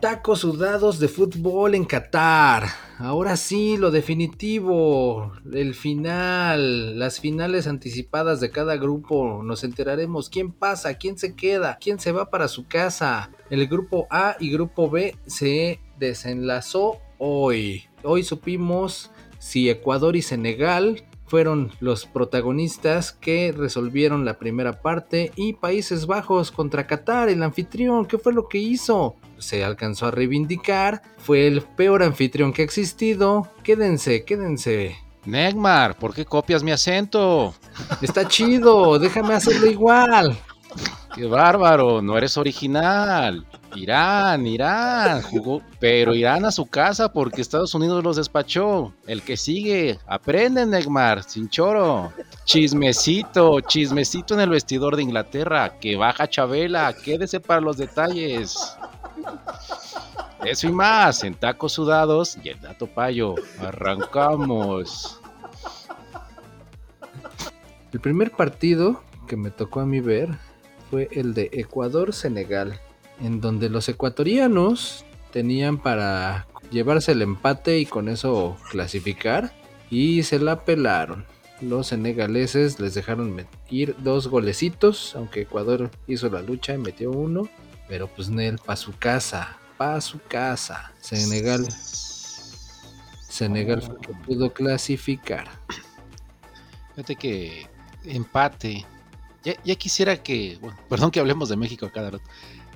Tacos sudados de fútbol en Qatar. Ahora sí, lo definitivo. El final. Las finales anticipadas de cada grupo. Nos enteraremos quién pasa, quién se queda, quién se va para su casa. El grupo A y grupo B se desenlazó hoy. Hoy supimos si Ecuador y Senegal fueron los protagonistas que resolvieron la primera parte y Países Bajos contra Qatar, el anfitrión, ¿qué fue lo que hizo? Se alcanzó a reivindicar, fue el peor anfitrión que ha existido. Quédense, quédense. Negmar, ¿por qué copias mi acento? Está chido, déjame hacerlo igual. Qué bárbaro, no eres original. Irán, Irán, jugó, pero irán a su casa porque Estados Unidos los despachó. El que sigue, aprende Neymar, sin choro. Chismecito, chismecito en el vestidor de Inglaterra, que baja Chabela, quédese para los detalles. Eso y más en tacos sudados y el dato payo. Arrancamos. El primer partido que me tocó a mí ver fue el de Ecuador-Senegal en donde los ecuatorianos tenían para llevarse el empate y con eso clasificar y se la pelaron. Los senegaleses les dejaron ir dos golecitos, aunque Ecuador hizo la lucha y metió uno, pero pues Nel pa su casa, pa su casa. Senegal Senegal fue que pudo clasificar. Fíjate que empate. Ya, ya quisiera que, bueno, perdón que hablemos de México a cada rato.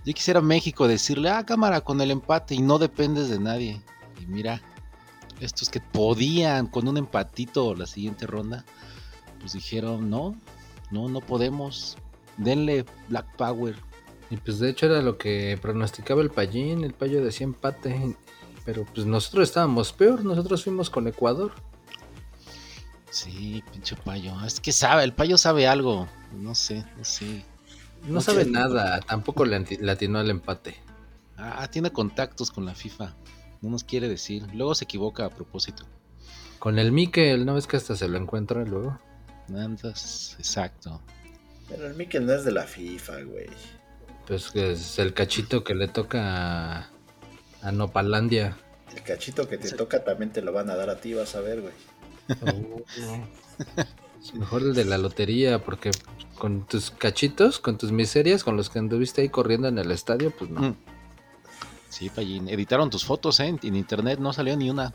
Yo quisiera México decirle, ah, cámara, con el empate y no dependes de nadie. Y mira, estos que podían con un empatito la siguiente ronda, pues dijeron, no, no, no podemos. Denle Black Power. Y pues de hecho era lo que pronosticaba el Payín, el Payo decía empate. Pero pues nosotros estábamos peor, nosotros fuimos con Ecuador. Sí, pinche Payo. Es que sabe, el Payo sabe algo. No sé, no sé. No, sabe nada, tampoco le atinó al empate. Ah, tiene contactos con la FIFA. No nos quiere decir. Luego se equivoca a propósito. Con el Mikel, ¿no ves que hasta se lo encuentra luego? Andas, exacto. Pero el Mikel no es de la FIFA, güey. Pues que es el cachito que le toca a, Nopalandia. El cachito que te toca también te lo van a dar a ti, vas a ver, güey. Oh, mejor el de la lotería, porque con tus cachitos, con tus miserias, con los que anduviste ahí corriendo en el estadio, pues no. Mm. Sí, Pallín. Editaron tus fotos, ¿eh? En internet no salió ni una.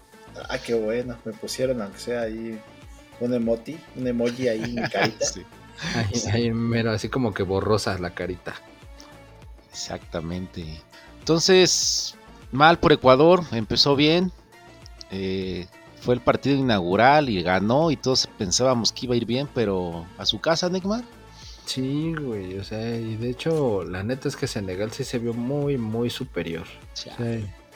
Ah, qué bueno. Me pusieron, aunque sea ahí, un emoti, un emoji ahí en mi carita. sí. ahí, mero, así como que borrosa la carita. Exactamente. Entonces, mal por Ecuador, empezó bien. Eh, fue el partido inaugural y ganó y todos pensábamos que iba a ir bien, pero a su casa, Neymar. Sí, güey, o sea, y de hecho, la neta es que Senegal sí se vio muy, muy superior.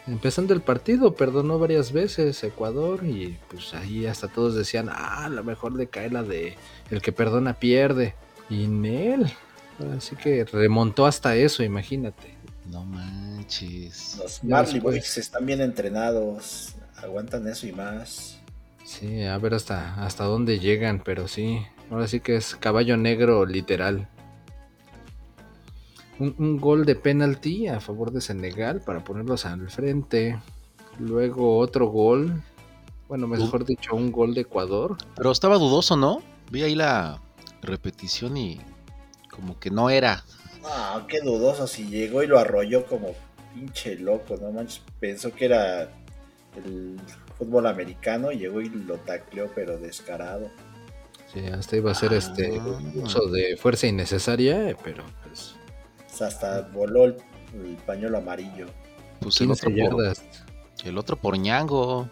empezando el partido, perdonó varias veces Ecuador y pues ahí hasta todos decían, ah, la mejor de cae la de el que perdona pierde. Y en él, así que remontó hasta eso, imagínate. No manches. Los Marley Boys están bien entrenados, aguantan eso y más. Sí, a ver hasta, hasta dónde llegan, pero sí, ahora sí que es caballo negro literal. Un, gol de penalti a favor de Senegal para ponerlos al frente. Luego otro gol, bueno, mejor dicho, un gol de Ecuador. Pero estaba dudoso, ¿no? Vi ahí la repetición y como que no era. Ah, qué dudoso, si llegó y lo arrolló como pinche loco, no manches, pensó que era el fútbol americano, llegó y lo tacleó, pero descarado. Sí, hasta iba a ser este ah. uso de fuerza innecesaria, pero pues. hasta voló el, pañuelo amarillo. Pues el otro, por, el otro por ñango.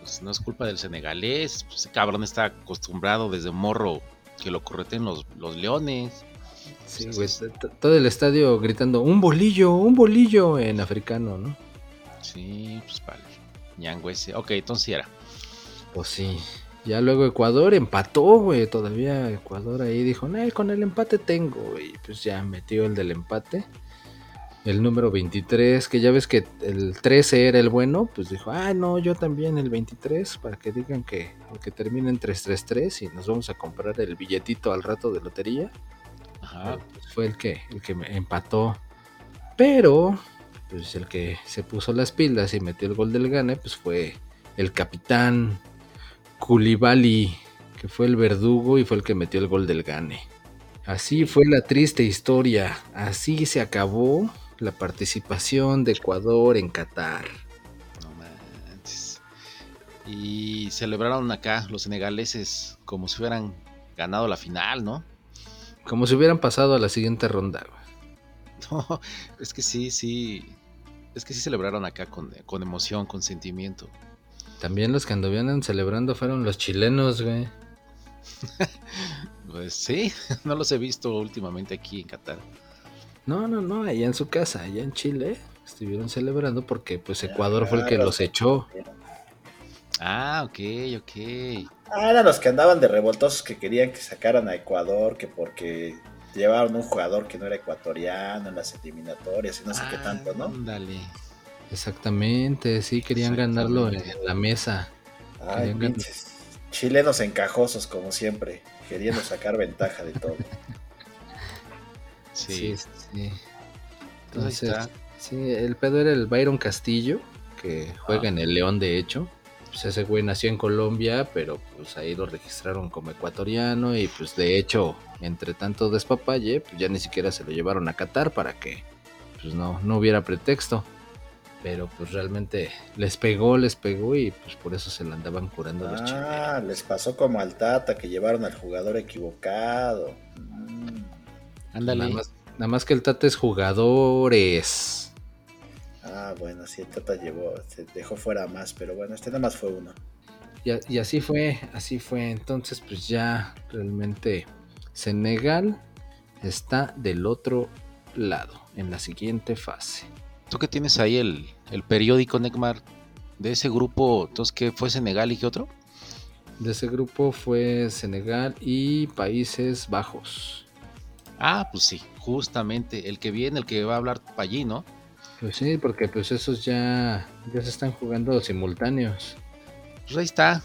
pues no es culpa del senegalés. Pues ese cabrón está acostumbrado desde morro que lo correten los, los leones. Sí, güey, todo el estadio gritando, un bolillo, un bolillo en africano, ¿no? Sí, pues vale. Ñango ese. Ok, entonces era. Pues sí. Ya luego Ecuador empató, güey. Todavía Ecuador ahí dijo, no, con el empate tengo, Y Pues ya metió el del empate. El número 23, que ya ves que el 13 era el bueno, pues dijo, ah, no, yo también el 23, para que digan que, que terminen 333 y nos vamos a comprar el billetito al rato de lotería. Ajá. Pues fue el que, el que me empató. Pero, pues el que se puso las pilas y metió el gol del gane, pues fue el capitán Koulibaly, que fue el verdugo y fue el que metió el gol del gane. Así fue la triste historia. Así se acabó la participación de Ecuador en Qatar. No manches. Y celebraron acá los senegaleses como si hubieran ganado la final, ¿no? Como si hubieran pasado a la siguiente ronda. güey. No, es que sí, sí. Es que sí celebraron acá con, con emoción, con sentimiento. También los que anduvieron celebrando fueron los chilenos, güey. Pues sí, no los he visto últimamente aquí en Qatar. No, no, no, allá en su casa, allá en Chile, estuvieron celebrando porque pues Ecuador fue el que los echó. Ah, ok, ok. Ah, eran los que andaban de revoltosos que querían que sacaran a Ecuador, que porque llevaron un jugador que no era ecuatoriano en las eliminatorias y no sé qué tanto, ¿no? Dale. Exactamente, sí, querían ganarlo en, la mesa. Ay, chilenos encajosos como siempre, queriendo sacar ventaja de todo. Sí. Sí, sí, sí. Entonces sí, el pedo era el Byron Castillo, que juega Ah. en el León, de hecho. Pues ese güey nació en Colombia, pero pues ahí lo registraron como ecuatoriano y pues de hecho, entre tanto despapalle, pues ya ni siquiera se lo llevaron a Qatar para que pues no, no hubiera pretexto. Pero pues realmente les pegó, les pegó y pues por eso se la andaban curando los chilenos. Ah, les pasó como al Tata que llevaron al jugador equivocado. Mm. Ándale. Nada más, nada más que el Tata es jugadores. Ah, bueno, sí, el Tata llevó, se dejó fuera más, pero bueno, este nada más fue uno. Y, así fue, así fue. Entonces, pues ya realmente Senegal está del otro lado, en la siguiente fase. ¿Tú que tienes ahí el, el periódico, Necmar? De ese grupo, entonces, ¿qué fue Senegal y qué otro? De ese grupo fue Senegal y Países Bajos. Ah, pues sí, justamente, el que viene, el que va a hablar para allí, ¿no? Pues sí, porque pues esos ya, ya se están jugando simultáneos. Pues ahí está.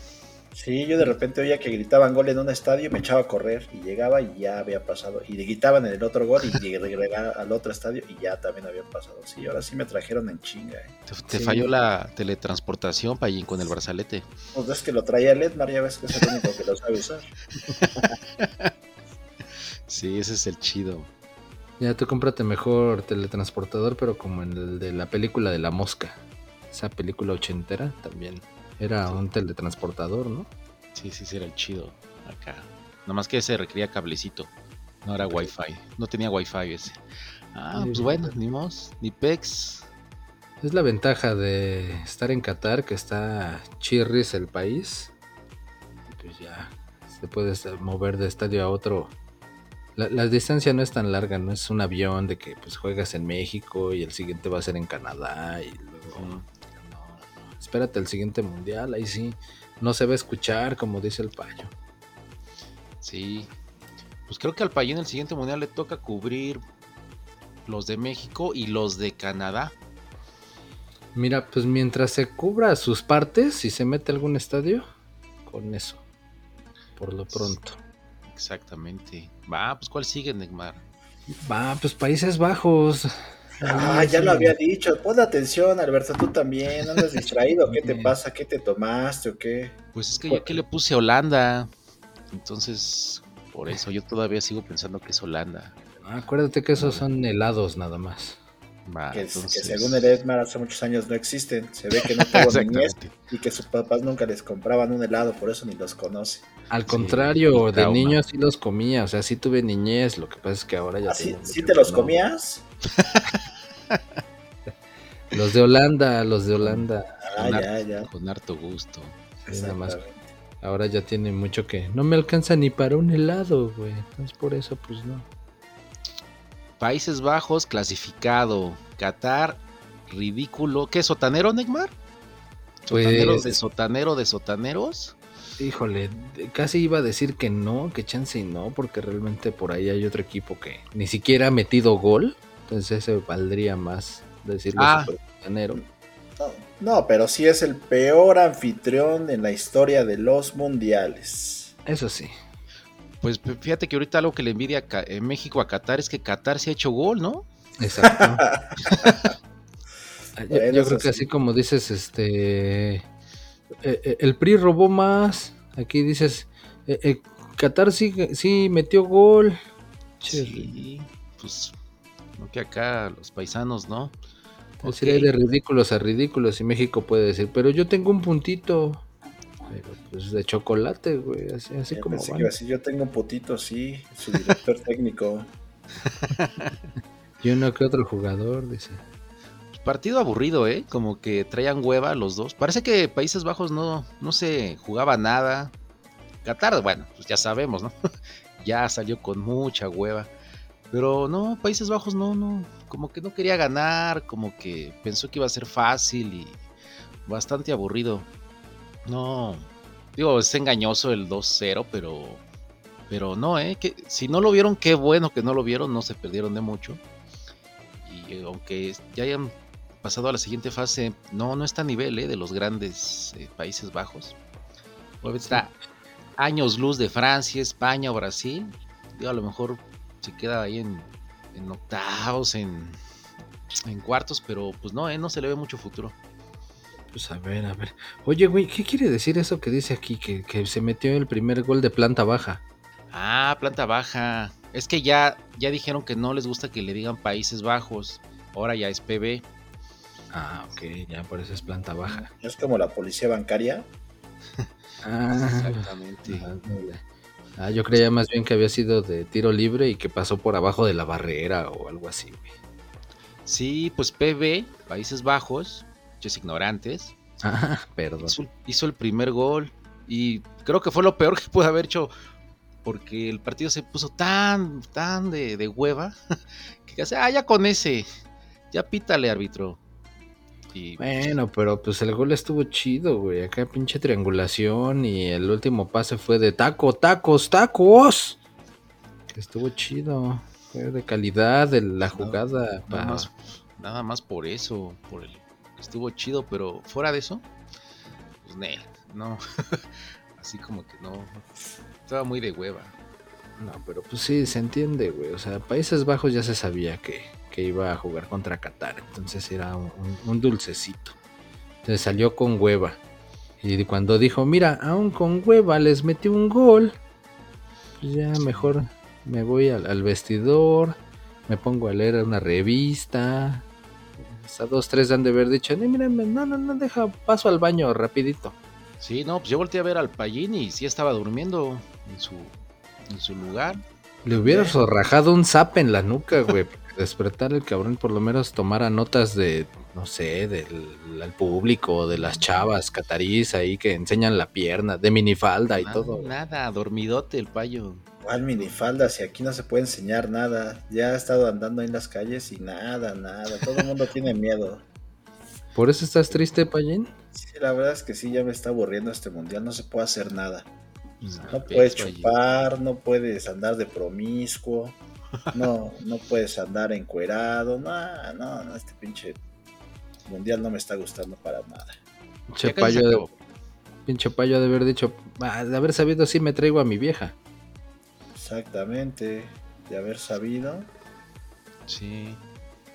Sí, yo de repente oía que gritaban gol en un estadio y me echaba a correr y llegaba y ya había pasado. Y gritaban en el otro gol y llegué regresaba al otro estadio y ya también había pasado. Sí, ahora sí me trajeron en chinga. ¿eh? Te, te Sí. falló la teletransportación allí con el brazalete. Pues es que lo traía el Edmar, ya ves que es el único que lo sabe usar. Sí, ese es el chido. Ya tú cómprate mejor teletransportador, pero como en el de la película de la mosca. Esa película ochentera también era un teletransportador, ¿no? Sí, sí, sí, era el chido acá. Nada más que ese requería cablecito. No era wifi. No tenía wifi ese. Ah, Sí, pues bueno, ni mos, ni pex. Es la ventaja de estar en Qatar, que está chirris el país. Pues ya se puede mover de estadio a otro. La, la distancia no es tan larga, no es un avión de que pues juegas en México y el siguiente va a ser en Canadá y luego... No, no, espérate el siguiente mundial, ahí sí. No se va a escuchar, como dice el payo. Sí. Pues creo que al país en el siguiente mundial le toca cubrir los de México y los de Canadá. Mira, pues mientras se cubra sus partes, si se mete a algún estadio, con eso. Por lo pronto. Exactamente. Va, pues ¿cuál sigue, Neymar? Va, pues Países Bajos. Ah, ya sí. lo había dicho. Pon atención, Alberto, tú también. ¿Andas distraído? ¿Qué te pasa? ¿Qué te tomaste o qué? Pues es que yo aquí le puse Holanda. Entonces, por eso yo todavía sigo pensando que es Holanda. Ah, Acuérdate que esos son helados nada más. Que, según el Edmar hace muchos años no existen. Se ve que no tuvo niñez y que sus papás nunca les compraban un helado, por eso ni los conoce. Al Sí, contrario, el de trauma. niño sí los comía, o sea, sí tuve niñez, lo que pasa es que ahora ya ¿Ah, sí, te los no. comías? Los de Holanda, los de Holanda. Ah, Con ya, ya. Con harto gusto. Nada más. Ahora ya tiene mucho que. No me alcanza ni para un helado, güey. Entonces por eso, pues no. Países Bajos clasificado. Qatar, ridículo. ¿Qué, sotanero, Neymar? ¿Sotaneros Pues- de sotanero de sotaneros? Híjole, casi iba a decir que no, que chance y no, porque realmente por ahí hay otro equipo que ni siquiera ha metido gol. Entonces ese valdría más decirlo Ah. superbotanero. No, no, pero sí es el peor anfitrión en la historia de los mundiales. Eso sí. Pues fíjate que ahorita algo que le envidia en México a Qatar es que Qatar se ha hecho gol, ¿no? Exacto. yo, creo que así como dices, este, eh, eh, el PRI robó más. Aquí dices, eh, Qatar sí, sí metió gol. Sí, pues no que acá los paisanos, ¿no? Okay. de ridículos a ridículos y México puede decir, pero yo tengo un puntito. Pero pues de chocolate, güey, así, así como así yo tengo un puntito, sí, su director técnico. y uno que otro jugador, dice. Partido aburrido, ¿eh? Como que traían hueva los dos. Parece que Países Bajos no, no se jugaba nada. Qatar, bueno, pues ya sabemos, ¿no? ya salió con mucha hueva. Pero no, Países Bajos no, no, como que no quería ganar, como que pensó que iba a ser fácil y bastante aburrido. No, digo, es engañoso el 2-0, pero pero no, eh, que si no lo vieron, qué bueno que no lo vieron, no se perdieron de mucho. Y eh, aunque ya hayan pasado a la siguiente fase, no, no está a nivel eh, de los grandes eh, Países Bajos. Está años luz de Francia, España o Brasil. Digo, a lo mejor se queda ahí en, octavos, en, en, cuartos, pero pues no, eh, no se le ve mucho futuro. Pues a ver, a ver. Oye, güey, ¿qué quiere decir eso que dice aquí? Que, que se metió el primer gol de planta baja. Ah, planta baja. Es que ya, ya dijeron que no les gusta que le digan Países Bajos. Ahora ya es PB. Ah, ok, ya por eso es planta baja. Es como la policía bancaria. ah, exactamente. Ah, yo creía más bien que había sido de tiro libre y que pasó por abajo de la barrera o algo así, güey. Sí, pues PB, Países Bajos, ignorantes. Ah, perdón. Hizo, el primer gol y creo que fue lo peor que pudo haber hecho porque el partido se puso tan, tan de, de hueva que casi, ah, ya con ese, ya pítale, árbitro. bueno, pero pues el gol estuvo chido, güey. Acá pinche triangulación y el último pase fue de taco, tacos, tacos. Estuvo chido. Fue de calidad de la jugada. Nada, más, nada más por eso, por el estuvo chido, pero fuera de eso, pues no. Así como que no. Estaba muy de hueva. No, pero pues sí, se entiende, güey. O sea, Países Bajos ya se sabía que, iba a jugar contra Qatar. Entonces era un, dulcecito. Entonces salió con hueva. Y cuando dijo, mira, aún con hueva les metí un gol. Pues ya mejor me voy al, vestidor. Me pongo a leer una revista. Hasta dos, tres han de haber dicho, no, no, no, no, deja, paso al baño rapidito. Sí, no, pues yo volteé a ver al Payín y sí estaba durmiendo en su, en su lugar. Le hubiera rajado un zap en la nuca, güey. despertar el cabrón, por lo menos tomara notas de, no sé, del público, de las chavas catarís ahí que enseñan la pierna, de minifalda y todo. Nada, dormidote el payo. ¿Cuál minifalda? Si aquí no se puede enseñar nada. Ya ha estado andando en las calles y nada, nada. Todo el mundo tiene miedo. ¿Por eso estás triste, Payín? Sí, la verdad es que sí, ya me está aburriendo este mundial, no se puede hacer nada. No, puedes chupar, no puedes andar de promiscuo, no, no puedes andar encuerado, no, no, no, este pinche mundial no me está gustando para nada. Pinche payo, de, pinche payo de haber dicho, ah, de haber sabido si me traigo a mi vieja. Exactamente, de haber sabido. Sí.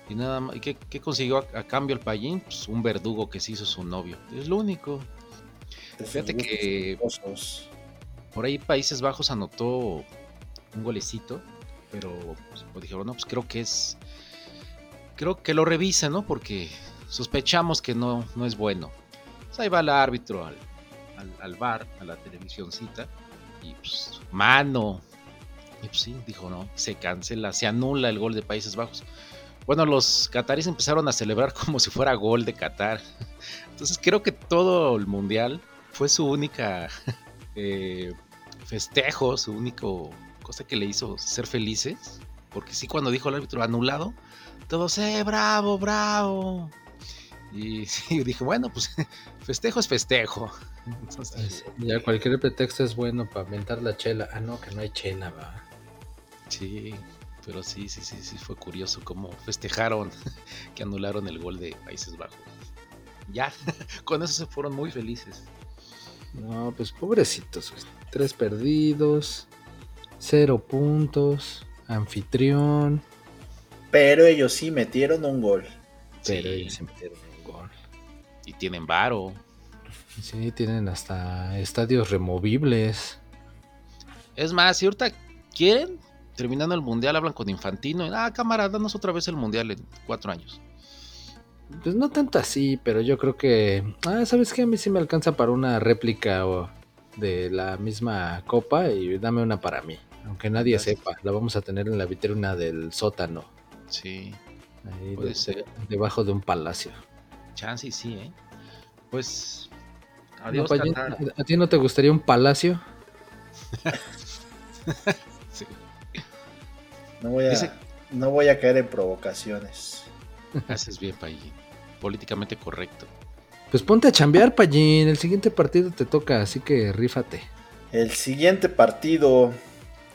Y nada más, ¿y qué, consiguió a, cambio el Payín? Pues un verdugo que se hizo su novio. Es lo único. Fíjate que por ahí Países Bajos anotó un golecito, pero pues, pues, dijeron, no, pues creo que es. Creo que lo revisa, ¿no? Porque sospechamos que no, no es bueno. Pues ahí va el árbitro al, al, bar, a la televisióncita, y pues, mano. Y pues sí, dijo, no, se cancela, se anula el gol de Países Bajos. Bueno, los cataríes empezaron a celebrar como si fuera gol de Qatar. Entonces creo que todo el mundial fue su única eh, festejo, su único cosa que le hizo ser felices. Porque sí, cuando dijo el árbitro anulado, todos, eh, bravo, bravo. Y sí, dije, bueno, pues festejo es festejo. Entonces, ya cualquier pretexto es bueno para aventar la chela. Ah, no, que no hay chela, va. Sí, pero sí, sí, sí, sí, fue curioso cómo festejaron que anularon el gol de Países Bajos. Ya, con eso se fueron muy felices. No, pues pobrecitos, tres perdidos. Cero puntos, anfitrión. Pero ellos sí metieron un gol. Pero Sí. ellos se metieron un gol. Y tienen varo. Sí, tienen hasta estadios removibles. Es más, si ahorita quieren, terminando el mundial, hablan con Infantino. y, ah, cámara, danos otra vez el mundial en cuatro años. Pues no tanto así, pero yo creo que. Ah, ¿sabes qué? A mí sí me alcanza para una réplica o- de la misma copa y dame una para mí. Aunque nadie Gracias. sepa, la vamos a tener en la vitrina del sótano, Sí, ahí Puede de- ser. de- debajo de un palacio. chance y sí, ¿eh? Pues, No, adiós, Payín, Qatar. ¿A ti no te gustaría un palacio? No voy a, Dice- no voy a caer en provocaciones. Haces bien, Payín. Políticamente correcto. Pues ponte a chambear, Payín. El siguiente partido te toca, así que rífate. El siguiente partido.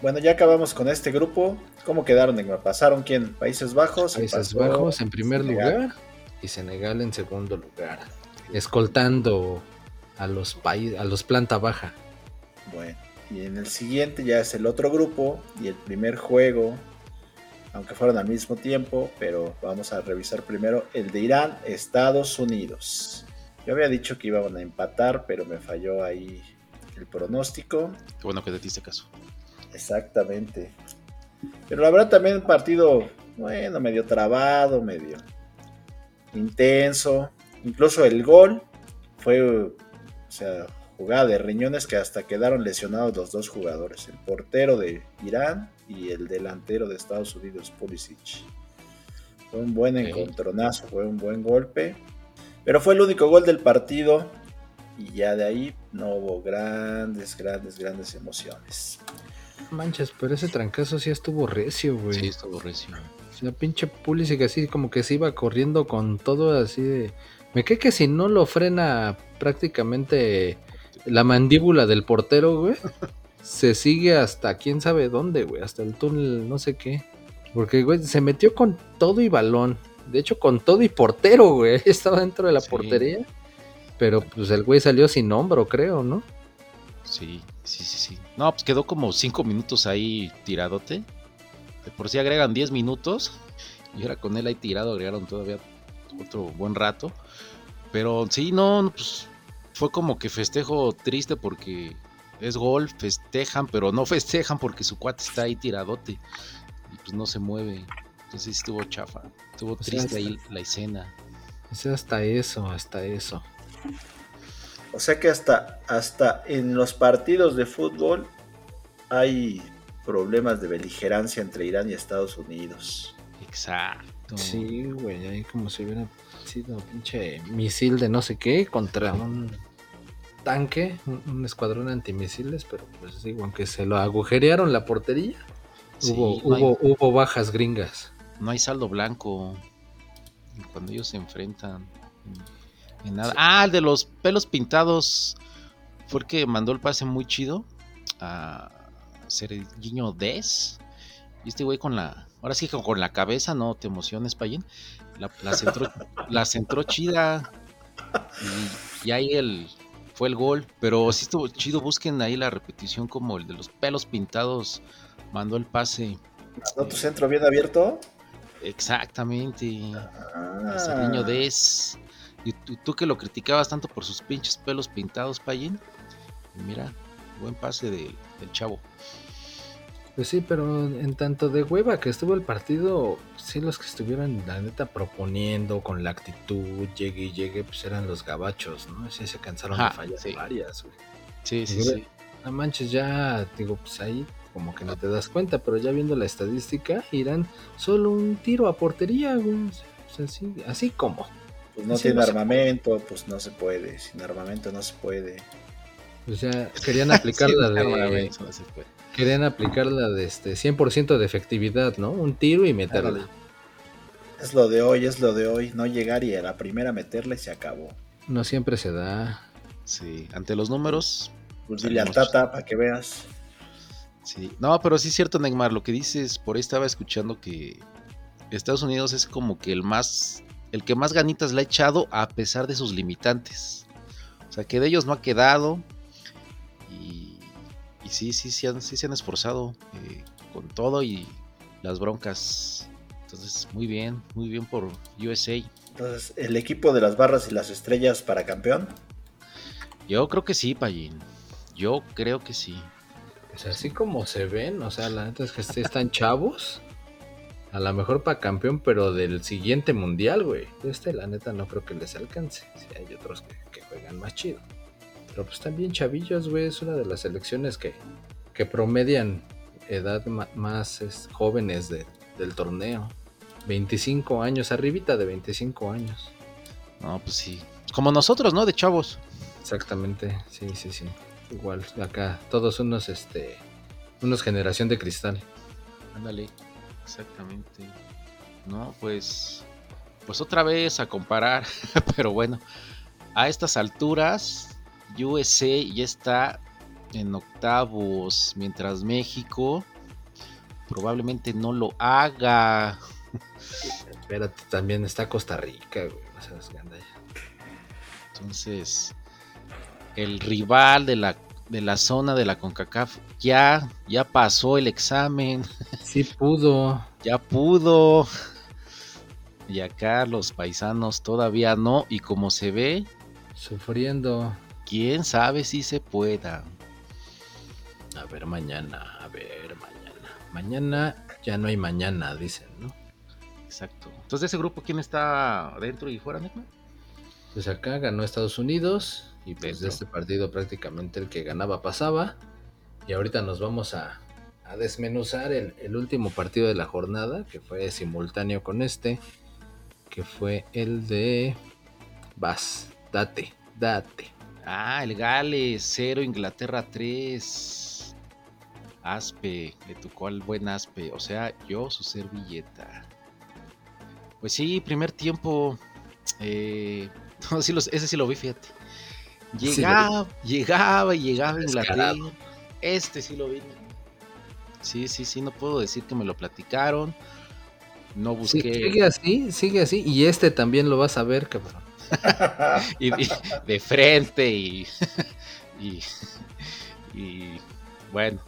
Bueno, ya acabamos con este grupo. ¿Cómo quedaron? ¿Pasaron quién? ¿Países Bajos? Países Bajos en primer Senegal. lugar y Senegal en segundo lugar. Escoltando a los países, a los planta baja. Bueno, y en el siguiente ya es el otro grupo y el primer juego, aunque fueron al mismo tiempo, pero vamos a revisar primero el de Irán, Estados Unidos. Yo había dicho que iban a empatar, pero me falló ahí el pronóstico. Qué bueno que te diste caso. Exactamente. Pero la verdad también un partido, bueno, medio trabado, medio intenso. Incluso el gol fue, o sea, jugada de riñones que hasta quedaron lesionados los dos jugadores, el portero de Irán y el delantero de Estados Unidos, Pulisic. Fue un buen encontronazo, fue un buen golpe. Pero fue el único gol del partido y ya de ahí no hubo grandes, grandes, grandes emociones. Manches, pero ese trancazo sí estuvo recio, güey. Sí, estuvo recio. O sea, pinche Pulisic así como que se iba corriendo con todo así de... Me cae que si no lo frena prácticamente la mandíbula del portero, güey, se sigue hasta quién sabe dónde, güey, hasta el túnel, no sé qué. Porque, güey, se metió con todo y balón. De hecho, con todo y portero, güey. Estaba dentro de la Sí. portería. Pero pues el güey salió sin hombro, creo, ¿no? Sí, sí, sí, sí. No, pues quedó como cinco minutos ahí tiradote. De por sí agregan 10 minutos. Y ahora con él ahí tirado agregaron todavía otro buen rato. Pero sí, no, no, pues fue como que festejo triste porque es gol, festejan, pero no festejan porque su cuate está ahí tiradote. Y pues no se mueve. Entonces estuvo chafa. Estuvo O triste ahí la escena. O sea, hasta eso, hasta eso. O sea que hasta, hasta en los partidos de fútbol hay problemas de beligerancia entre Irán y Estados Unidos. Exacto. Sí, güey, ahí como si hubiera sido pinche misil de no sé qué contra un tanque, un, un escuadrón antimisiles, pero pues digo, aunque se lo agujerearon la portería, Sí, hubo, no hay- hubo, hubo bajas gringas. no hay saldo blanco cuando ellos se enfrentan en, en nada. Ah, el de los pelos pintados fue el que mandó el pase muy chido a Sergiño Des. Y este güey con la, ahora sí que con la cabeza, no te emociones, Payín. La, la centró, la centró chida. Y, y ahí el, fue el gol. Pero sí estuvo chido, busquen ahí la repetición como el de los pelos pintados mandó el pase. ¿No tu centro bien abierto? Exactamente. Ah, niño Des. Y tú, tú que lo criticabas tanto por sus pinches pelos pintados, Payin. Mira, buen pase de- del chavo. Pues sí, pero en tanto de hueva que estuvo el partido, sí los que estuvieron la neta proponiendo con la actitud, llegue y llegue, pues eran los gabachos, ¿no? Sí se cansaron Ajá, de fallar sí. varias, güey. Sí, sí, Digo, sí. No manches, ya, digo, pues ahí como que no te das cuenta, pero ya viendo la estadística, irán solo un tiro a portería, güey. Sea, así, así como. Pues no Sí, tiene no se armamento, pues no se puede. Sin armamento no se puede. O sea, querían aplicar Sí, la de. eso no se puede. Querían aplicar la de este 100% de efectividad, ¿no? Un tiro y meterla. Es lo de hoy, es lo de hoy. No llegar y a la primera meterla y se acabó. No siempre se da. Sí, ante los números. Pues dile al. Tata para que veas. Sí. No, pero sí es cierto, Neymar. Lo que dices, por ahí estaba escuchando que Estados Unidos es como que el más. El que más ganitas le ha echado a pesar de sus limitantes. O sea, que de ellos no ha quedado. Y sí, sí, sí, han- sí se han esforzado eh, con todo y las broncas. Entonces, muy bien, muy bien por USA. Entonces, el equipo de las barras y las estrellas para campeón. Yo creo que sí, Payín. Yo creo que sí. Pues así como se ven, o sea, la neta es que están chavos. A lo mejor para campeón, pero del siguiente mundial, güey. Este, la neta, no creo que les alcance. Sí, hay otros que, que juegan más chido. Pero pues también chavillos, güey. Es una de las selecciones que, que promedian edad más es, jóvenes de- del torneo. 25 años, arribita de 25 años. No, pues sí. Como nosotros, ¿no? De chavos. Exactamente, sí, sí, sí. Igual, acá, todos unos, este, unos generación de cristal. Ándale. Exactamente. No, pues. Pues otra vez a comparar. Pero bueno. A estas alturas, USA ya está en octavos. Mientras México probablemente no lo haga. Espérate, también está Costa Rica, güey. No seas gandalla. Entonces, el rival de la, de la zona de la CONCACAF ya, ya pasó el examen. Sí pudo. ya pudo. Y acá los paisanos todavía no. Y como se ve, Sufriendo. Quién sabe si se pueda. A ver, mañana, a ver, mañana. Mañana ya no hay mañana, dicen, ¿no? Exacto. Entonces, de ese grupo, ¿quién está dentro y fuera, Necma? Pues acá ganó Estados Unidos y pues de este partido prácticamente el que ganaba pasaba. Y ahorita nos vamos a, a desmenuzar el, el último partido de la jornada, que fue simultáneo con este, que fue el de Vas, date, date. Ah, el Gales 0, Inglaterra 3. Aspe, le tocó al buen Aspe, o sea, yo su servilleta. Pues sí, primer tiempo. eh, no, sí los- ese sí lo vi, fíjate. Sí, vi. Llegaba, llegaba y llegaba Descarado. Inglaterra. Este sí lo vi. Sí, sí, sí, no puedo decir que me lo platicaron. No Sí, busqué. sigue así, sigue así. Y este también lo vas a ver, cabrón. y, de frente y, bueno,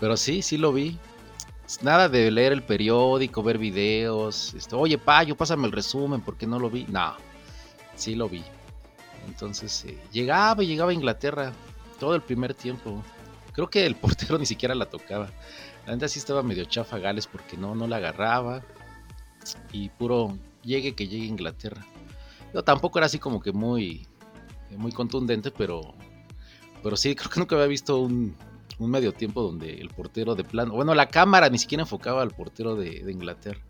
pero sí, sí lo vi. Nada de leer el periódico, ver videos. Este, Oye, Payo, pásame el resumen porque no lo vi. No, sí lo vi. Entonces eh, llegaba llegaba a Inglaterra todo el primer tiempo. Creo que el portero ni siquiera la tocaba. La neta sí estaba medio chafa Gales porque no, no la agarraba. Y puro llegue que llegue a Inglaterra. No, tampoco era así como que muy, muy contundente, pero, pero sí, creo que nunca había visto un, un medio tiempo donde el portero de plano, bueno, la cámara ni siquiera enfocaba al portero de, de Inglaterra.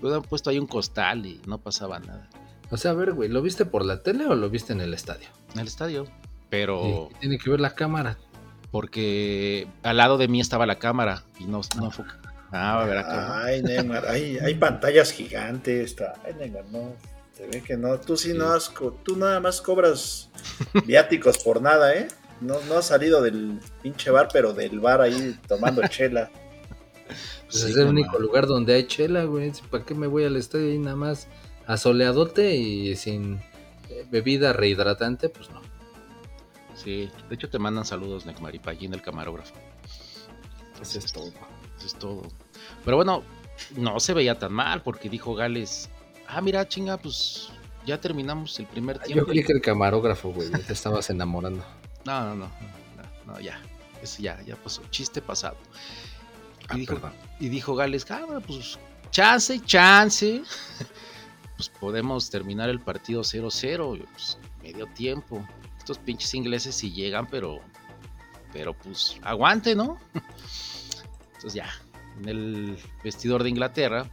Hubieran puesto ahí un costal y no pasaba nada O sea, a ver, güey, ¿lo viste por la tele o lo viste en el estadio? en el estadio. Pero Y tiene que ver la cámara. porque al lado de mí estaba la cámara y no, no enfoca. Ah, a ver acá. Ay, Neymar, hay, hay pantallas gigantes. Está. Ay, Neymar, no. Se ve que no. Tú sí, Sí. no has. Tú nada más cobras viáticos por nada, ¿eh? No, no has salido del pinche bar, pero del bar ahí tomando chela. Pues Sí, es el único lugar donde hay chela, güey. ¿Para qué me voy al estadio ahí nada más asoleadote y sin eh, bebida rehidratante? Pues no. Sí, de hecho te mandan saludos, Necmar y Pallín, el camarógrafo. Eso es todo. Eso es todo. Pero bueno, no se veía tan mal porque dijo Gales, ah, mira, chinga, pues ya terminamos el primer Yo tiempo. creí que el camarógrafo, güey, te estabas enamorando. No, no, no, no, no, ya, eso ya, ya pasó, chiste pasado. Ah, Y dijo, perdón. y dijo Gales, ah, bueno, pues chance, chance, pues podemos terminar el partido 0-0, pues, medio tiempo. Estos pinches ingleses sí llegan, pero, pero pues aguante, ¿no? Entonces ya, en el vestidor de Inglaterra,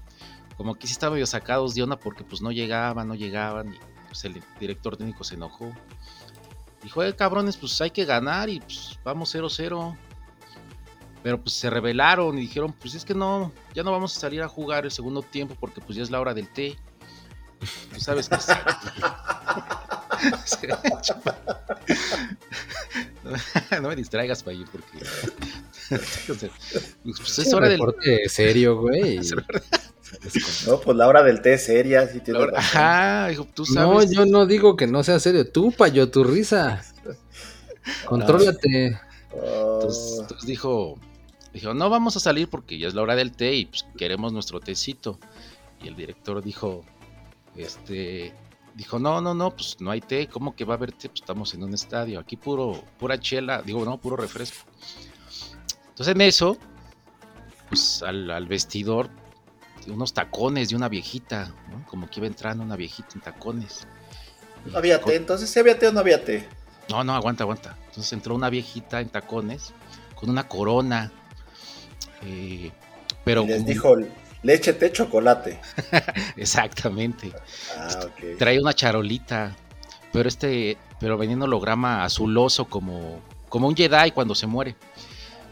como que sí estaban medio sacados de onda porque pues no llegaban, no llegaban, y pues el director técnico se enojó. Dijo, eh, cabrones, pues hay que ganar y pues vamos 0-0. Pero pues se rebelaron y dijeron, pues es que no, ya no vamos a salir a jugar el segundo tiempo porque pues ya es la hora del té. Tú sabes que no me distraigas, Payi, porque pues es hora del serio, güey. Y- No, pues la hora del té es seria, sí tienes razón. Ajá, dijo, tú No, sabes. yo no digo que no sea serio. Tú, payo, tu risa. Contrólate. Ay, Entonces, entonces dijo, dijo, no vamos a salir porque ya es la hora del té y pues, queremos nuestro tecito. Y el director dijo, este, dijo, no, no, no, pues no hay té, ¿cómo que va a haber té? Pues estamos en un estadio, aquí puro, pura chela, digo, no, puro refresco. Entonces en eso, pues al, al vestidor, unos tacones de una viejita, ¿no? como que iba entrando una viejita en tacones. No había té, entonces si había té o no había té. No, no, aguanta, aguanta. Entonces entró una viejita en tacones con una corona. eh, pero Y les como- dijo leche, té, chocolate. exactamente. Ah, ok. Trae una charolita, pero este, pero venía en holograma azuloso como, como un Jedi cuando se muere.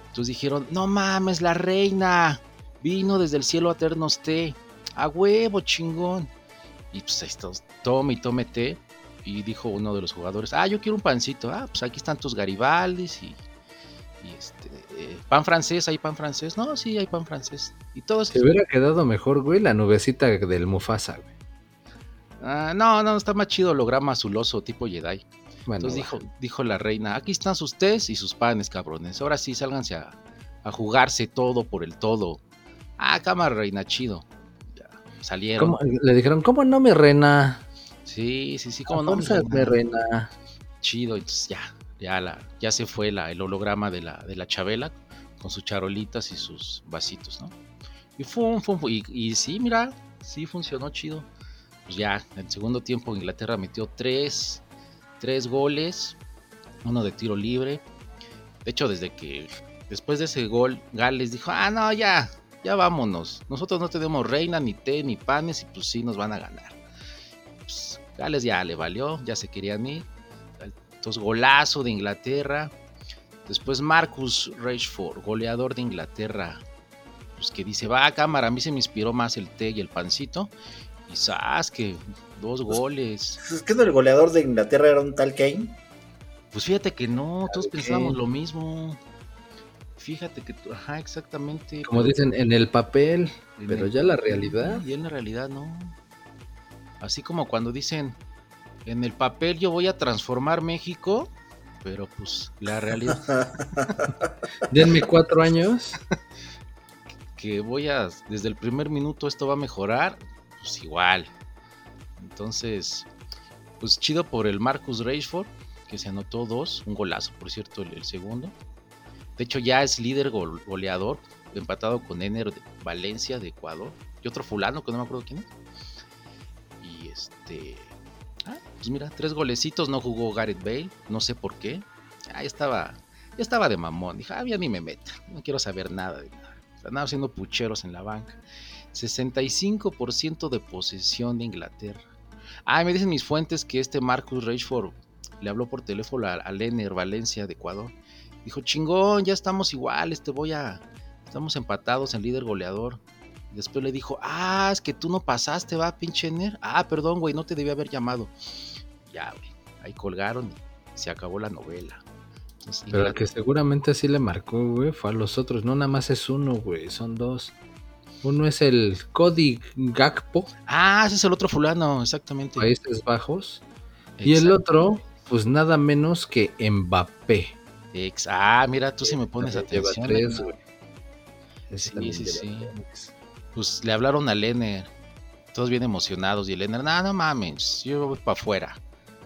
Entonces dijeron, no mames, la reina vino desde el cielo a traernos té, a huevo, chingón. Y pues ahí está, tome y tome té. Y dijo uno de los jugadores, ah, yo quiero un pancito. Ah, pues aquí están tus garibaldis y, y este, eh, pan francés, hay pan francés. No, sí, hay pan francés. Y todo Se hubiera quedado mejor, güey, la nubecita del Mufasa, güey. Ah, no, no, está más chido holograma azuloso tipo Jedi. Bueno, Entonces dijo, dijo la reina, aquí están sus tés y sus panes, cabrones. Ahora sí, sálganse a, a jugarse todo por el todo. Ah, cámara, reina, chido. Ya, salieron. ¿Cómo? Le dijeron, ¿cómo no, mi reina? Sí, sí, sí, ¿Cómo no. mi reina? Chido, entonces ya, ya, la, ya se fue la, el holograma de la, de la Chabela con sus charolitas y sus vasitos, ¿no? Y fum, fum, fum, y, y sí, mira, sí funcionó chido. Pues ya, en el segundo tiempo Inglaterra metió tres, tres goles, uno de tiro libre. De hecho, desde que después de ese gol, Gales dijo, ah, no, ya, ya vámonos. Nosotros no tenemos reina, ni té, ni panes, y pues sí nos van a ganar. Pues, Gales ya le valió, ya se querían ir. Entonces, golazo de Inglaterra. Después Marcus Rashford, goleador de Inglaterra. Pues que dice, va cámara, a mí se me inspiró más el té y el pancito. Y sabes que dos goles. ¿Es que no el goleador de Inglaterra era un tal Kane? Pues fíjate que no, todos Ok. pensábamos lo mismo. Fíjate que, ajá, exactamente. Como pero dicen, en el papel, en pero el- ya la realidad. Y en la realidad no. Así como cuando dicen, en el papel yo voy a transformar México, pero pues la realidad Denme cuatro años. que voy a, desde el primer minuto esto va a mejorar, pues igual. Entonces, pues chido por el Marcus Rashford, que se anotó dos, un golazo, por cierto, el, el segundo. De hecho, ya es líder gol- goleador, empatado con Ener Valencia de Ecuador. Y otro fulano que no me acuerdo quién es. Y este. ah, pues mira, tres golecitos, no jugó Gareth Bale, no sé por qué. Ah, ya estaba, ya estaba de mamón. Dije, ah, ya ni me meta, no quiero saber nada de nada. Andaba haciendo pucheros en la banca. 65% de posesión de Inglaterra. Ah, me dicen mis fuentes que este Marcus Rashford le habló por teléfono a Lener Valencia de Ecuador. Dijo, chingón, ya estamos iguales, te voy a... Estamos empatados en líder goleador. Después le dijo, ah, es que tú no pasaste, va, pinche Ener. Ah, perdón, güey, no te debía haber llamado. Ya, güey, ahí colgaron y se acabó la novela. Entonces, Pero el Inglaterra- que seguramente sí le marcó, güey, fue a los otros. No, nada más es uno, güey, son dos. Uno es el Cody Gakpo, Ah, ese es el otro fulano, exactamente. Países Bajos. Y el otro, pues nada menos que Mbappé. Ex- ah, mira, tú sí me pones atención. tres, Sí, sí, sí. tres. Pues le hablaron a Lener, todos bien emocionados. Y el Lener, no, no mames, yo voy para afuera.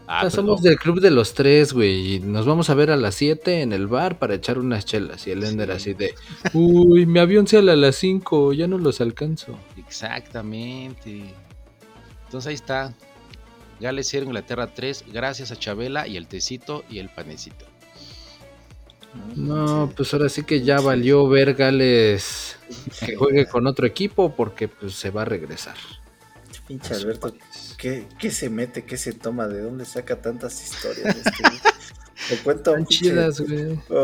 Ah, somos del club de los tres, güey, y nos vamos a ver a las 7 en el bar para echar unas chelas. Y el Ender Sí. así de, uy, mi avión sale a las 5, ya no los alcanzo. Exactamente. Entonces ahí está. Gales 0, Inglaterra 3, gracias a Chabela y el tecito y el panecito. No, pues ahora sí que ya valió ver Gales que juegue con otro equipo porque pues se va a regresar. Pinche Alberto. ¿qué, ¿qué se mete? ¿Qué se toma? ¿De dónde saca tantas historias? Este? ¿O cuenta, un Están pinche- chidas, güey. o,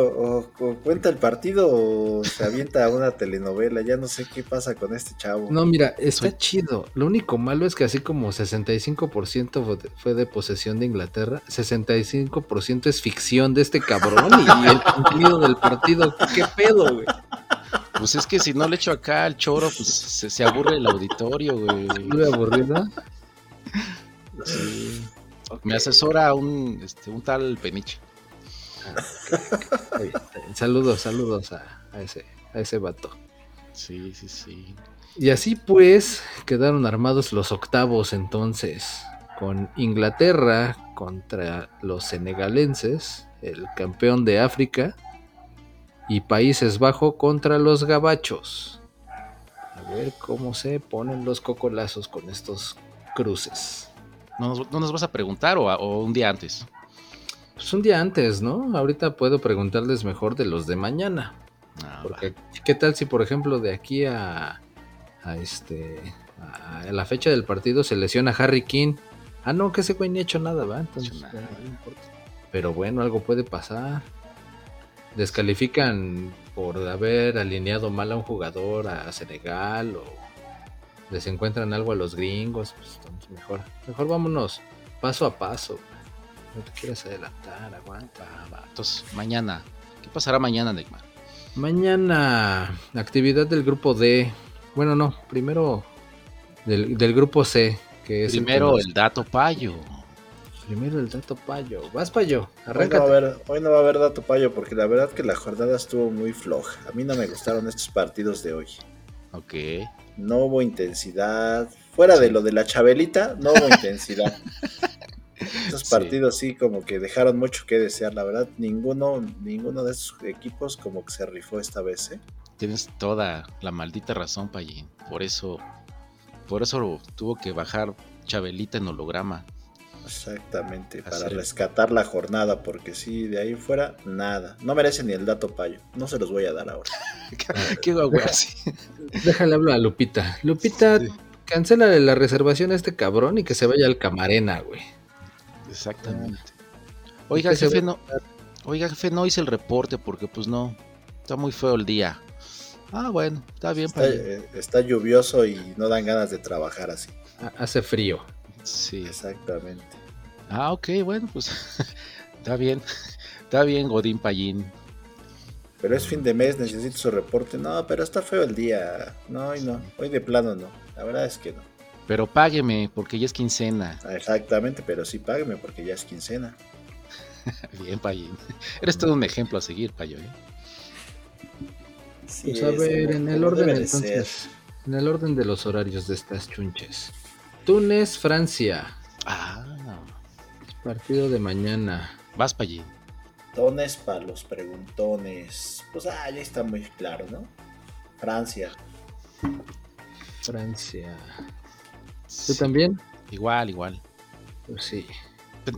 o- o cuenta el partido o se avienta una telenovela? Ya no sé qué pasa con este chavo. No, mira, está Soy- chido. Lo único malo es que así como 65% fue de- fue de posesión de Inglaterra, 65% es ficción de este cabrón y el contenido del partido. ¿Qué pedo, güey? Pues es que si no le echo acá al choro, pues se, se aburre el auditorio, güey. Muy aburrida. Sí. Me asesora un, este, un tal Peniche. Bien. saludos, saludos a, a ese, a ese vato. Sí, sí, sí. Y así pues quedaron armados los octavos entonces, con Inglaterra contra los senegalenses, el campeón de África, y Países Bajos contra los gabachos. A ver cómo se ponen los cocolazos con estos cruces. ¿No nos, no nos vas a preguntar o, a- o un día antes? Pues un día antes, ¿no? Ahorita puedo preguntarles mejor de los de mañana. Ah, Porque, ¿qué tal si, por ejemplo, de aquí a, a este a la fecha del partido se lesiona Harry King? Ah, no, que ese güey ni ha hecho nada, ¿va? Entonces, Hecho nada. bueno, no importa. Pero bueno, algo puede pasar. Descalifican por haber alineado mal a un jugador a Senegal o les encuentran algo a los gringos, pues entonces mejor. Mejor vámonos paso a paso. No te quieras adelantar, aguanta. Entonces, mañana. ¿Qué pasará mañana, Neymar? Mañana, actividad del grupo D. Bueno, no, primero del, del grupo C, que es el que Primero nos- el dato payo. primero el dato payo. Vas payo, Hoy no, va a arráncate. haber, hoy no va a haber dato payo porque la verdad que la jornada estuvo muy floja. A mí no me gustaron estos partidos de hoy. Ok. No hubo intensidad. Fuera de lo de la Chabelita, no hubo intensidad. Estos Sí. partidos sí como que dejaron mucho que desear, la verdad. Ninguno, ninguno de esos equipos como que se rifó esta vez, ¿eh? Tienes toda la maldita razón, Payín. Por eso, por eso tuvo que bajar Chabelita en holograma. Exactamente, para Hacer- rescatar la jornada, porque sí, de ahí fuera, nada. No merecen ni el dato payo. No se los voy a dar ahora. Qué güey así. Déjale hablar a Lupita. Lupita, Sí. cancela la reservación a este cabrón y que se vaya al Camarena, güey. Exactamente. Oiga, jefe, no. Oiga, jefe, no hice el reporte porque pues no. Está muy feo el día. Ah, bueno, está bien, Está, eh, está lluvioso y no dan ganas de trabajar así. Ha- Hace frío. Sí. Exactamente. Ah, ok, bueno, pues está bien. Está bien, Godín Payín. Pero es fin de mes, necesito su reporte. No, pero está feo el día. No, hoy no. Hoy de plano no. La verdad es que no. Pero págueme, porque ya es quincena. Exactamente, pero sí págame porque ya es quincena. Bien, Payín. Eres todo un ejemplo a seguir, Payo. ¿eh? Sí, Pues a ver, en el orden entonces. En el orden de los horarios de estas chunches. Túnez, Francia. Ah, Partido de mañana. vas, Payín. Tones para los preguntones. Pues ah, ya está muy claro, ¿no? Francia. Francia. ¿Tú Sí, también? Igual, igual. Pues sí.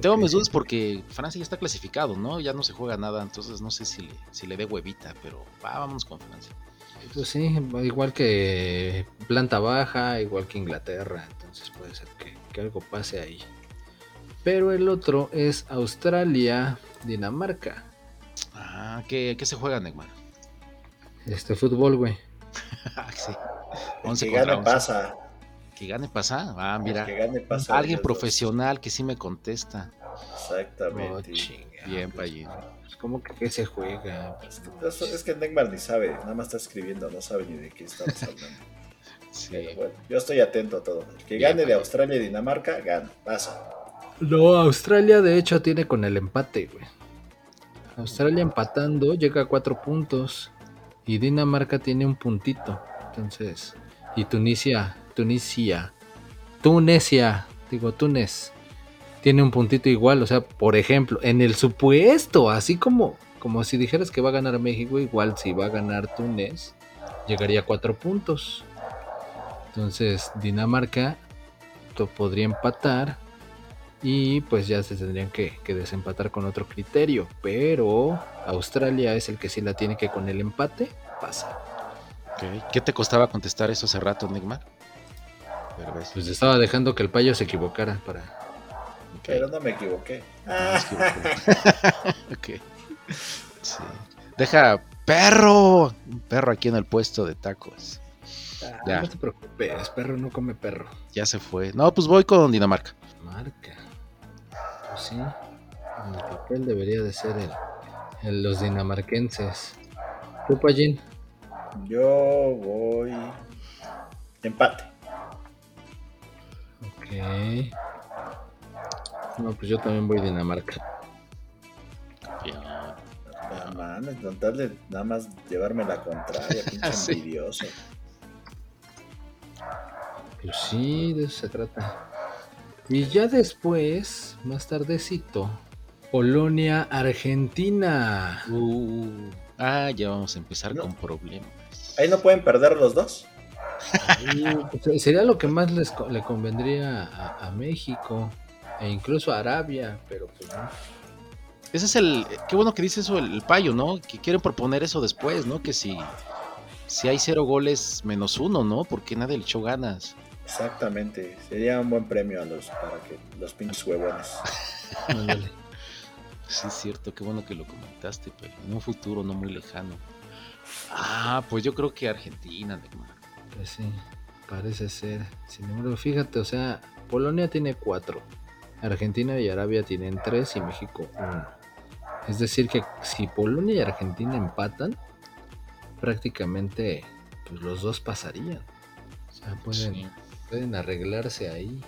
Tengo mis dudas porque Francia ya está clasificado, ¿no? Ya no se juega nada, entonces no sé si le, si le dé huevita, pero va, vámonos con Francia. Pues sí, igual que planta baja, igual que Inglaterra, entonces puede ser que, que algo pase ahí. Pero el otro es Australia, Dinamarca. Ah, ¿qué, qué se juega, Neymar? Este fútbol, güey. Ah, sí. El 11 que contra gane 11. pasa. Que gane pasa. Ah, mira. que gane pasa. Alguien profesional que sí me contesta. Exactamente. Oh, chinga, Bien, pues, Payín. pues, ¿Cómo que qué se juega? Es que, eso- es que Neymar ni sabe, nada más está escribiendo, no sabe ni de qué estamos hablando. Sí. Pero bueno, yo estoy atento a todo. El que Bien, gane de. Australia y Dinamarca, gana, pasa. No, Australia de hecho tiene con el empate, güey. Australia empatando llega a cuatro puntos y Dinamarca tiene un puntito. Entonces, y Tunisia, Tunisia, Tunesia, digo Túnez, tiene un puntito igual. O sea, por ejemplo, en el supuesto, así como, como si dijeras que va a ganar México, igual si va a ganar Túnez, llegaría a cuatro puntos. Entonces, Dinamarca podría empatar y pues ya se tendrían que, que desempatar con otro criterio. Pero Australia es el que sí la tiene que con el empate pasa. ¿Qué te costaba contestar eso hace rato, Neymar? Pues estaba dejando que el payo se equivocara para. Pero no me equivoqué. Ah, ok. Sí. Deja perro. Un perro aquí en el puesto de tacos. Ya. No te preocupes, perro no come perro. Ya se fue. No, pues voy con Dinamarca. Marca. Pues sí. En el papel debería de ser el, el- los dinamarquenses. ¿Tú, Payín? Yo voy. Empate. No, pues yo también voy Dinamarca. Ya. Nada mames, con tal de nada más llevarme la contraria, pinche Sí. envidioso. Pues sí, de eso se trata. Y ya después, más tardecito, Polonia, Argentina. Uh, ah, ya vamos a empezar No. con problemas. Ahí no pueden perder los dos. Sería lo que más les co- le convendría a, a México e incluso a Arabia, pero pues no. Ese es el. Qué bueno que dice eso el, el payo, ¿no? Que quieren proponer eso después, ¿no? Que si, si hay cero goles menos uno, ¿no? Porque nadie le echó ganas. Exactamente. Sería un buen premio a los para que los pinches huevones. Sí, es cierto, qué bueno que lo comentaste, pero en un futuro no muy lejano. Ah, pues yo creo que Argentina. Pues sí, parece ser. Sin embargo, fíjate, o sea, Polonia tiene cuatro, Argentina y Arabia tienen tres y México uno. Es decir, que si Polonia y Argentina empatan, prácticamente pues los dos pasarían. O sea, pueden, Sí. pueden arreglarse ahí.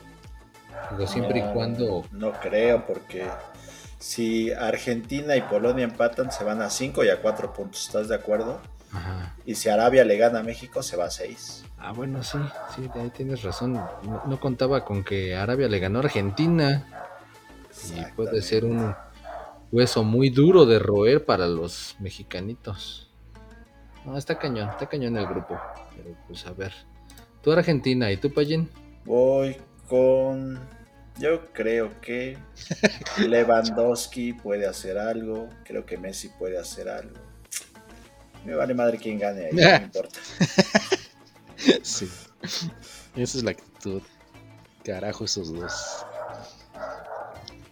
Digo, siempre No, y cuando. No creo, porque si Argentina y Polonia empatan, se van a 5 y a 4 puntos. ¿Estás de acuerdo? Ajá. Y si Arabia le gana a México, se va a 6. Ah, bueno, sí, sí, de ahí tienes razón. No, no contaba con que Arabia le ganó a Argentina. Y puede ser un hueso muy duro de roer para los mexicanitos. No, está cañón, está cañón el grupo. Pero pues a ver. Tú Argentina y tú Payín. Voy con. Yo creo que Lewandowski puede hacer algo. Creo que Messi puede hacer algo. Me vale madre quien gane ahí, no me importa. Sí. Esa es la actitud. Carajo, esos dos.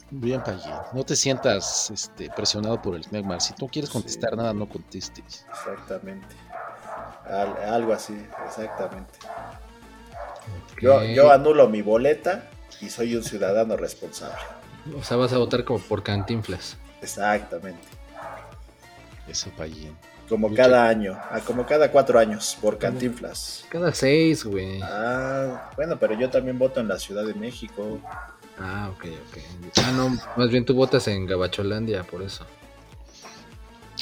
Bien, Payín. No te sientas este, presionado por el Neymar. Si tú quieres contestar Sí. nada, no contestes. Exactamente. Al- algo así, exactamente. Yo, yo anulo mi boleta y soy un ciudadano responsable. O sea, vas a votar como por Cantinflas. Exactamente. Eso, Payín. Como Mucho- cada año, ah, como cada cuatro años, por Cantinflas. Cada seis, güey. Ah, bueno, pero yo también voto en la Ciudad de México. Ah, ok, ok. Ah, no, más bien tú votas en Gabacholandia, por eso.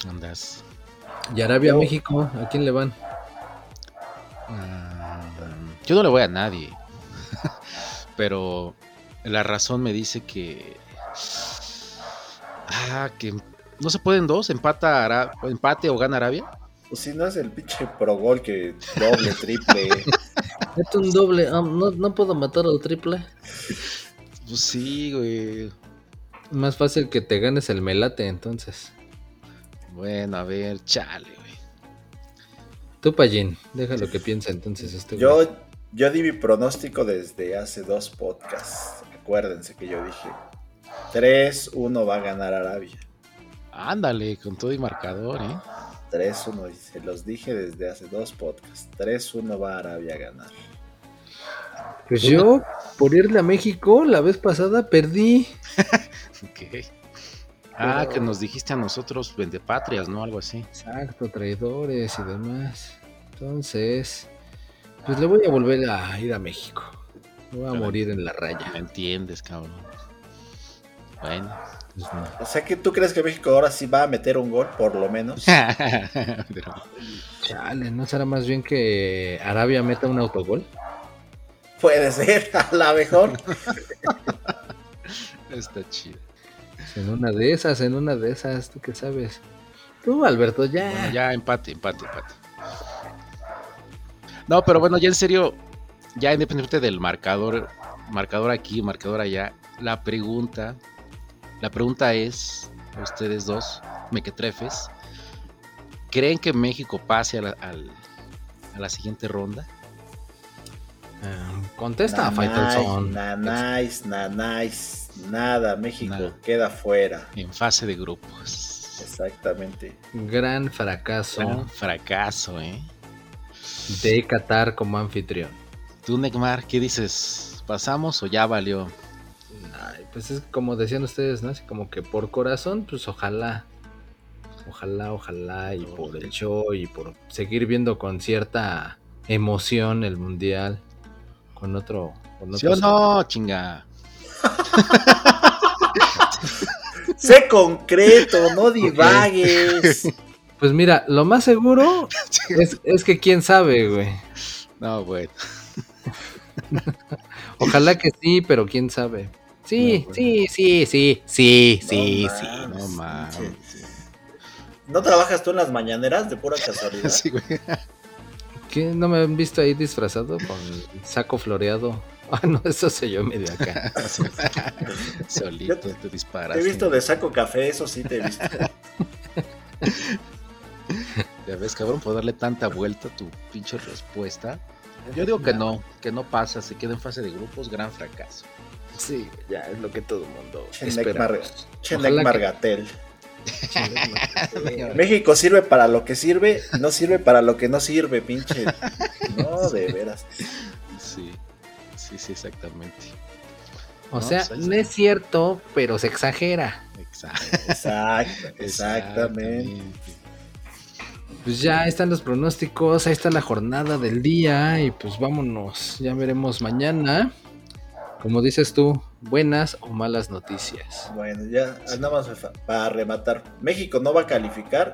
Andas. Y Arabia, Yo- México, ¿a quién le van? Ah, yo no le voy a nadie. Pero la razón me dice que. Ah, que no se pueden dos. Empata Ara- empate o gana Arabia. Pues si no es el pinche pro gol que doble, triple. Es un doble, ah, no, no puedo matar al triple. Pues sí, güey. Más fácil que te ganes el melate, entonces. Bueno, a ver, chale, güey. Tú, Payín, déjalo que piensa entonces este güey. Yo, yo di mi pronóstico desde hace dos podcasts. Acuérdense que yo dije 3-1 va a ganar Arabia. Ándale, con todo y marcador, ¿eh? 3-1, y se los dije desde hace dos podcasts. 3-1 va Arabia a ganar. Pues yo, por irle a México, la vez pasada perdí. Ok. Ah, Pero- que nos dijiste a nosotros vendepatrias, ¿no? Algo así. Exacto, traidores y demás. Entonces, pues le voy a volver a ir a México. Voy a Pero- morir en la raya. Me entiendes, cabrón. Bueno. Pues no. O sea que tú crees que México ahora sí va a meter un gol, por lo menos. Pero Chale, ¿no será más bien que Arabia meta un autogol? Puede ser, a la mejor. está chido. En una de esas, en una de esas, ¿tú qué sabes? Tú, Alberto, ya. Bueno, ya empate, empate, empate. No, pero bueno, ya en serio, ya independientemente del marcador, marcador aquí, marcador allá, la pregunta, la pregunta es, a ustedes dos, mequetrefes, ¿creen que México pase a la, al- a la siguiente ronda? Ah, contesta, Faitelson. Nanáis, nanáis, nada, México Nada. queda fuera. En fase de grupos. Exactamente. Gran fracaso Gran fracaso, ¿eh? de Qatar como anfitrión. Tú, Neymar, ¿qué dices? ¿Pasamos o ya valió? Ay, pues es como decían ustedes, ¿no? Así como que por corazón, pues ojalá. Ojalá, ojalá, y por el show y por seguir viendo con cierta emoción el mundial. Con otro. Con ¿Sí o otro- no, chinga? sé concreto, no divagues. Pues mira, lo más seguro es, es que quién sabe, güey. No, bueno. Ojalá que sí, pero quién sabe. Sí, No, sí, sí, sí, sí, sí, No sí. mames, no mames. ¿No trabajas tú en las mañaneras de pura casualidad? Sí, güey. ¿Qué? ¿No me han visto ahí disfrazado con saco floreado? Ah, no, eso se yo medio acá. Solito te disparas. Te he visto de saco café, eso sí te he visto. Ya ves, cabrón, por darle tanta vuelta a tu pinche respuesta. Yo digo que no, que no pasa, se queda en fase de grupos, gran fracaso. Sí, ya es lo que todo el mundo Chenec espera. Mar- que- Margatel. México sirve para lo que sirve, no sirve para lo que no sirve, pinche. No, de veras. Sí, sí, sí, exactamente. O No, sea, pues no es cierto, pero se exagera. Exacto. Exacto, exactamente. Pues ya están los pronósticos, ahí está la jornada del día y pues vámonos, ya veremos mañana. Como dices tú, buenas o malas noticias. Bueno, ya nada más para rematar. México no va a calificar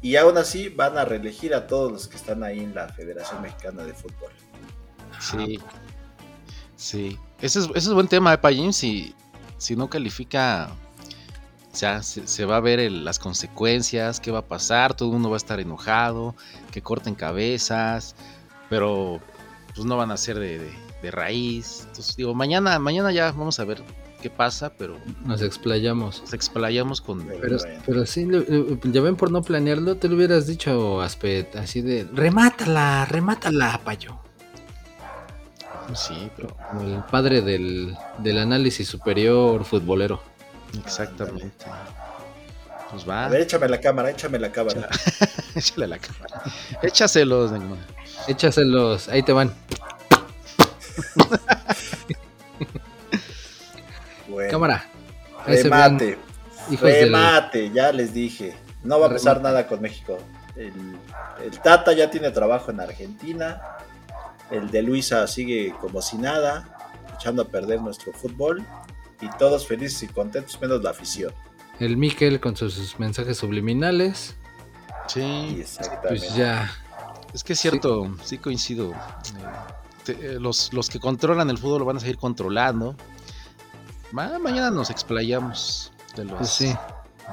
y aún así van a reelegir a todos los que están ahí en la Federación Mexicana de Fútbol. Sí. Sí. Ese es, ese es buen tema, ¿eh, Payín? Si, si no califica, o sea, se, se va a ver el- las consecuencias, qué va a pasar, todo el mundo va a estar enojado, que corten cabezas, pero pues no van a ser de, de- de raíz. Entonces, digo, mañana, mañana ya vamos a ver qué pasa, pero Nos explayamos. nos explayamos con... Pero, pero sí, le- ya ven por no planearlo, te lo hubieras dicho, Aspet, así de, remátala, remátala, payo. Sí, pero Como el padre del, del análisis superior futbolero. exactamente. Pues va, A ver, échame la cámara, échame la cámara. échale la cámara. Échaselos, Neymar. Échaselos, ahí te van. Bueno, Cámara. Remate, del- remate, ya les dije. No va a pasar Remate. nada con México. El, el Tata ya tiene trabajo en Argentina. El de Luisa sigue como si nada, echando a perder nuestro fútbol. Y todos felices y contentos, menos la afición. El Miquel con sus, sus mensajes subliminales. Sí, Exactamente. Pues ya. es que es cierto, sí, coincido. Eh, te- eh, los, los que controlan el fútbol lo van a seguir controlando. Ma- mañana nos explayamos de los... Pues sí.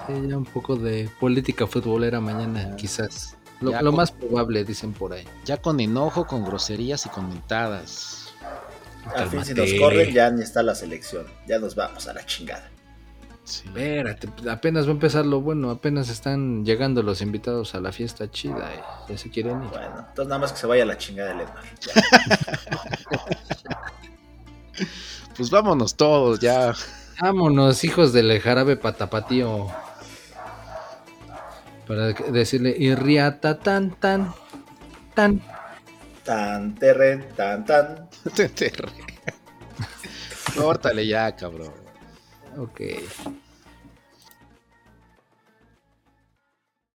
Sí, ya un poco de política futbolera mañana, quizás. Lo, Ya lo con- más probable, dicen por ahí. Ya con enojo, con groserías y con mentadas. Al fin, si nos corren, ya ni está la selección. Ya nos vamos a la chingada. Sí. Espérate, apenas va a empezar lo bueno, apenas están llegando los invitados a la fiesta chida y ya se quieren ir. Bueno, entonces nada más que se vaya a la chingada el Edmar. Pues vámonos todos, ya. Vámonos, hijos del jarabe patapatío. Para que- decirle, irriata tan tan tan. Tan, terren, tan, tan. Córtale ya, cabrón. Ok.